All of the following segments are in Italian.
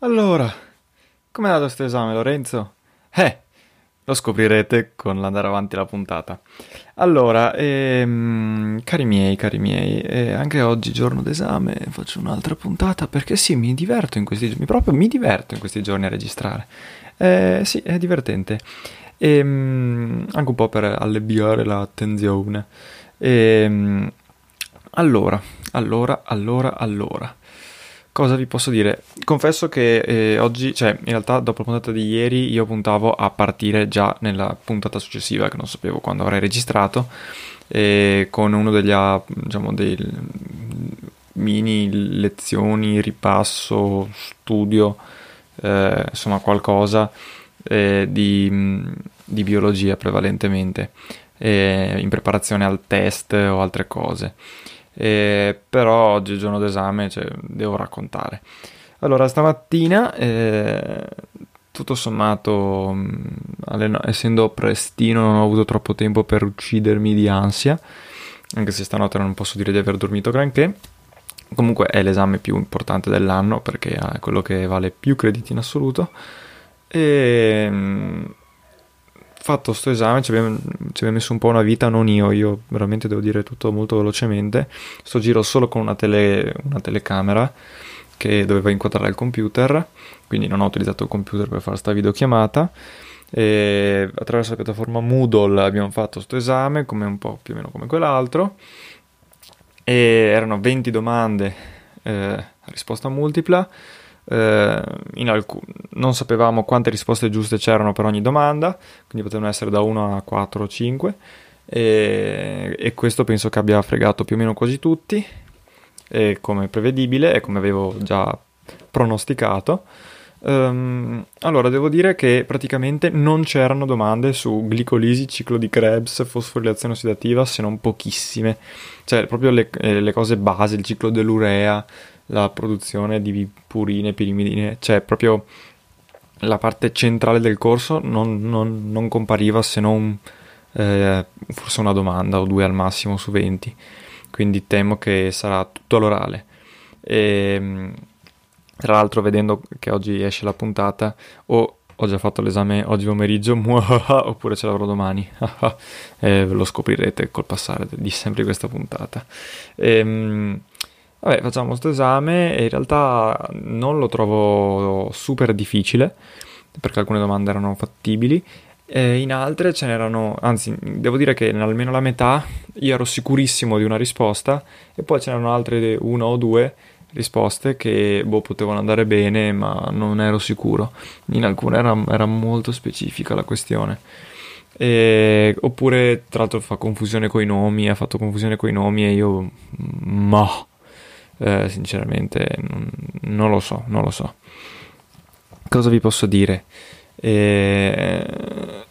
Allora, com'è andato questo esame, Lorenzo? Eh, lo scoprirete con l'andare avanti la puntata. Allora, ehm, cari miei, cari miei, eh, anche oggi giorno d'esame faccio un'altra puntata perché sì, mi diverto in questi giorni, proprio mi diverto in questi giorni a registrare. Eh, sì, è divertente. E, um, anche un po' per alleviare l'attenzione. E, um, allora, allora, allora, allora. Cosa vi posso dire? Confesso che eh, oggi, cioè in realtà dopo la puntata di ieri io puntavo a partire già nella puntata successiva che non sapevo quando avrei registrato eh, con uno degli diciamo dei mini lezioni, ripasso, studio, eh, insomma qualcosa eh, di, di, biologia prevalentemente eh, in preparazione al test o altre cose. Eh, però oggi è giorno d'esame, cioè, devo raccontare. Allora, stamattina, eh, tutto sommato, no- essendo prestino, non ho avuto troppo tempo per uccidermi di ansia, anche se stanotte non posso dire di aver dormito granché. Comunque è l'esame più importante dell'anno perché è quello che vale più crediti in assoluto. E fatto questo esame ci abbiamo, ci abbiamo, messo un po' una vita, non io, io veramente devo dire tutto molto velocemente. Sto giro solo con una, tele, una telecamera che doveva inquadrare il computer, quindi non ho utilizzato il computer per fare questa videochiamata. E attraverso la piattaforma Moodle abbiamo fatto questo esame, come un po' più o meno come quell'altro. E erano 20 domande eh, risposta multipla eh, alcun... non sapevamo quante risposte giuste c'erano per ogni domanda, quindi potevano essere da 1 a 4 o 5 e, e questo penso che abbia fregato più o meno quasi tutti, e come prevedibile e come avevo già pronosticato. Um, allora, devo dire che praticamente non c'erano domande su glicolisi, ciclo di Krebs, fosforilazione ossidativa, se non pochissime. Cioè, proprio le, eh, le cose base, il ciclo dell'urea, la produzione di purine, pirimidine, cioè proprio la parte centrale del corso non, non, non compariva se non eh, forse una domanda o due al massimo su 20, quindi temo che sarà tutto all'orale. E, ehm, tra l'altro vedendo che oggi esce la puntata o ho già fatto l'esame oggi pomeriggio oppure ce l'avrò domani e lo scoprirete col passare di sempre questa puntata. Ehm, Vabbè, facciamo questo esame e in realtà non lo trovo super difficile, perché alcune domande erano fattibili, e in altre ce n'erano, anzi, devo dire che in almeno la metà io ero sicurissimo di una risposta, e poi ce n'erano altre una o due risposte che boh, potevano andare bene, ma non ero sicuro. In alcune era, era molto specifica la questione. E, oppure, tra l'altro, fa confusione con i nomi, ha fatto confusione con i nomi e io... Ma eh, sinceramente non, non, lo so, non lo so. Cosa vi posso dire? Eh,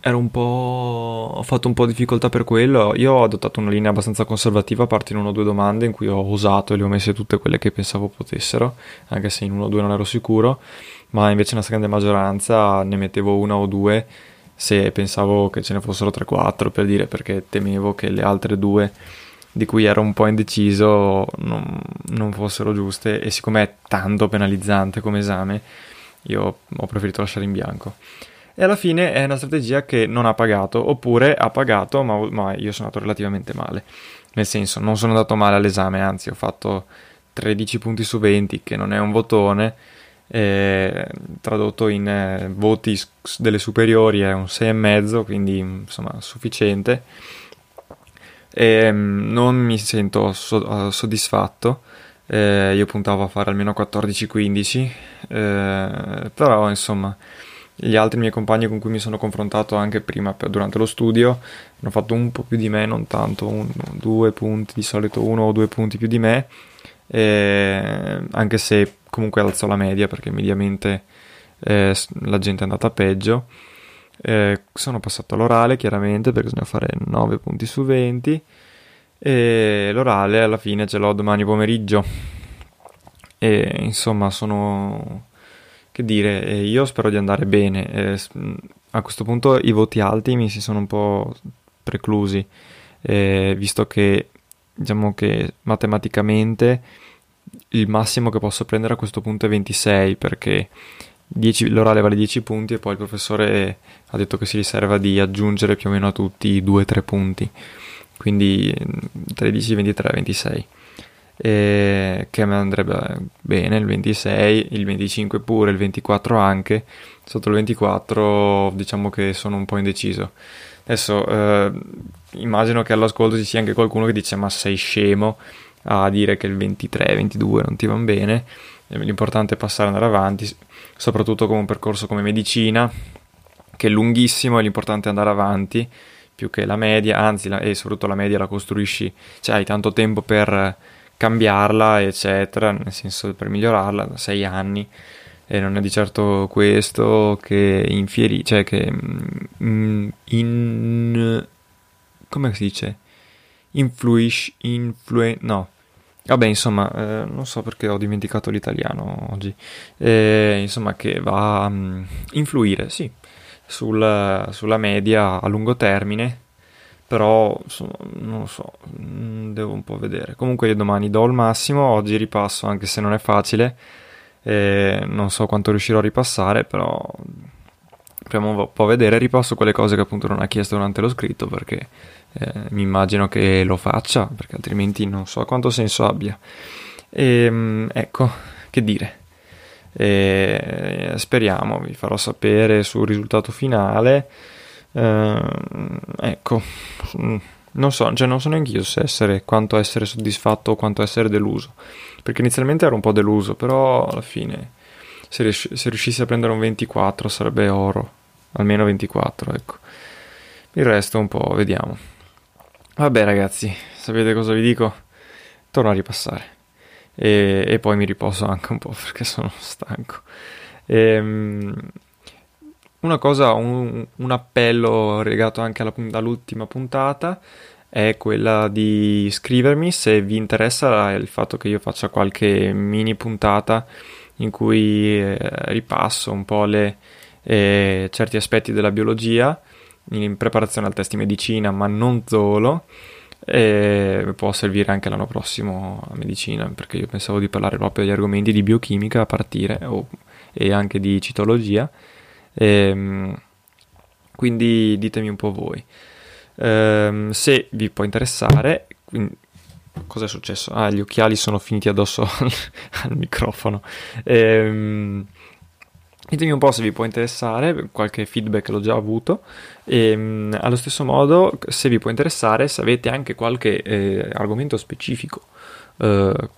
ero un po'. ho fatto un po' difficoltà per quello. Io ho adottato una linea abbastanza conservativa a parte in una o due domande in cui ho usato e le ho messe tutte quelle che pensavo potessero, anche se in uno o due non ero sicuro, ma invece nella grande maggioranza ne mettevo una o due se pensavo che ce ne fossero 3-4 per dire perché temevo che le altre due di cui ero un po' indeciso non, non fossero giuste e siccome è tanto penalizzante come esame io ho preferito lasciare in bianco e alla fine è una strategia che non ha pagato, oppure ha pagato, ma, ma, io sono andato relativamente male. Nel senso, non sono andato male all'esame, anzi ho fatto 13 punti su 20, che non è un votone, eh, tradotto in eh, voti delle superiori è un 6,5, quindi insomma sufficiente. E, non mi sento so- soddisfatto. Eh, io puntavo a fare almeno 14-15, eh, però insomma gli altri miei compagni con cui mi sono confrontato anche prima per, durante lo studio hanno fatto un po' più di me, non tanto, un, due punti, di solito uno o due punti più di me, eh, anche se comunque alzo la media perché mediamente eh, la gente è andata peggio. Eh, sono passato all'orale chiaramente perché bisogna fare 9 punti su 20 e l'orale alla fine ce l'ho domani pomeriggio e insomma sono che dire, io spero di andare bene. Eh, a questo punto i voti alti mi si sono un po' preclusi, eh, visto che diciamo che matematicamente il massimo che posso prendere a questo punto è 26 perché 10, l'orale vale 10 punti e poi il professore ha detto che si riserva di aggiungere più o meno a tutti 2-3 punti quindi 13, 23, 26 eh, che a andrebbe bene il 26, il 25 pure, il 24 anche. Sotto il 24 diciamo che sono un po' indeciso. Adesso eh, immagino che all'ascolto ci sia anche qualcuno che dice ma sei scemo a dire che il 23, 22 non ti vanno bene. L'importante è passare ad andare avanti, soprattutto con un percorso come medicina, che è lunghissimo e l'importante è andare avanti più che la media, anzi la, e soprattutto la media la costruisci, cioè hai tanto tempo per cambiarla, eccetera, nel senso per migliorarla sei anni. E non è di certo questo che infieri, cioè che mm, in come si dice? Influisce, influen, no. Vabbè, insomma, eh, non so perché ho dimenticato l'italiano oggi. Eh, insomma, che va a um, influire, sì, sul, sulla media a lungo termine però insomma, non lo so, mm, devo un po' vedere. Comunque io domani do il massimo, oggi ripasso anche se non è facile, eh, non so quanto riuscirò a ripassare, però proviamo un po' a vedere, ripasso quelle cose che appunto non ha chiesto durante lo scritto perché eh, mi immagino che lo faccia, perché altrimenti non so quanto senso abbia. E, ehm, ecco, che dire. E, eh, speriamo, vi farò sapere sul risultato finale. Uh, ecco, mm, non so, cioè non so neanche io se essere, quanto essere soddisfatto o quanto essere deluso. Perché inizialmente ero un po' deluso, però alla fine se, riusci- se riuscissi a prendere un 24 sarebbe oro, almeno 24, ecco. Il resto un po' vediamo. Vabbè ragazzi, sapete cosa vi dico? Torno a ripassare. E, e poi mi riposo anche un po' perché sono stanco. Ehm, una cosa, un, un appello legato anche alla, all'ultima puntata è quella di scrivermi se vi interessa il fatto che io faccia qualche mini puntata in cui eh, ripasso un po' le, eh, certi aspetti della biologia in preparazione al test di medicina, ma non solo. E può servire anche l'anno prossimo a medicina perché io pensavo di parlare proprio degli argomenti di biochimica a partire o, e anche di citologia Ehm, quindi ditemi un po' voi. Ehm, se vi può interessare, quindi, cosa è successo? Ah, gli occhiali sono finiti addosso al, al microfono. Ehm, ditemi un po' se vi può interessare, qualche feedback l'ho già avuto. Ehm, allo stesso modo, se vi può interessare, se avete anche qualche eh, argomento specifico eh,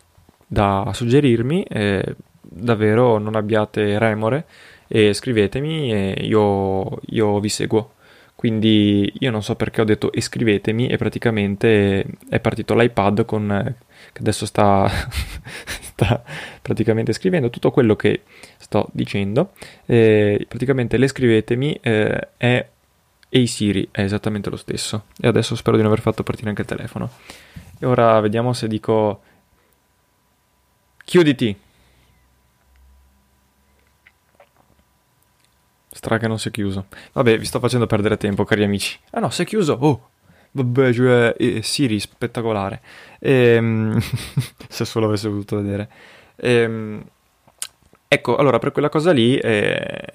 da suggerirmi, eh, davvero non abbiate remore e scrivetemi e io, io vi seguo. Quindi io non so perché ho detto iscrivetemi e praticamente è partito l'iPad con, che adesso sta, sta praticamente scrivendo tutto quello che sto dicendo. E praticamente l'escrivetemi eh, è Ehi Siri è esattamente lo stesso. E adesso spero di non aver fatto partire anche il telefono. E ora vediamo se dico chiuditi. Stra che non si è chiuso. Vabbè, vi sto facendo perdere tempo, cari amici. Ah no, si è chiuso. Oh, vabbè, cioè, eh, Siri, spettacolare. Ehm... se solo avesse voluto vedere. Ehm... Ecco, allora, per quella cosa lì, eh...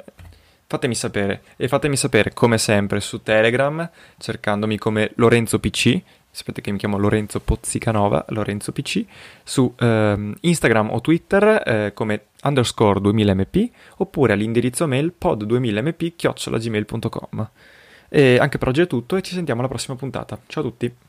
fatemi sapere. E fatemi sapere, come sempre, su Telegram, cercandomi come Lorenzo PC, sapete che mi chiamo Lorenzo Pozzicanova, Lorenzo PC, su ehm, Instagram o Twitter eh, come underscore 2000mp oppure all'indirizzo mail pod2000mp chiocciolagmail.com. E anche per oggi è tutto e ci sentiamo alla prossima puntata. Ciao a tutti!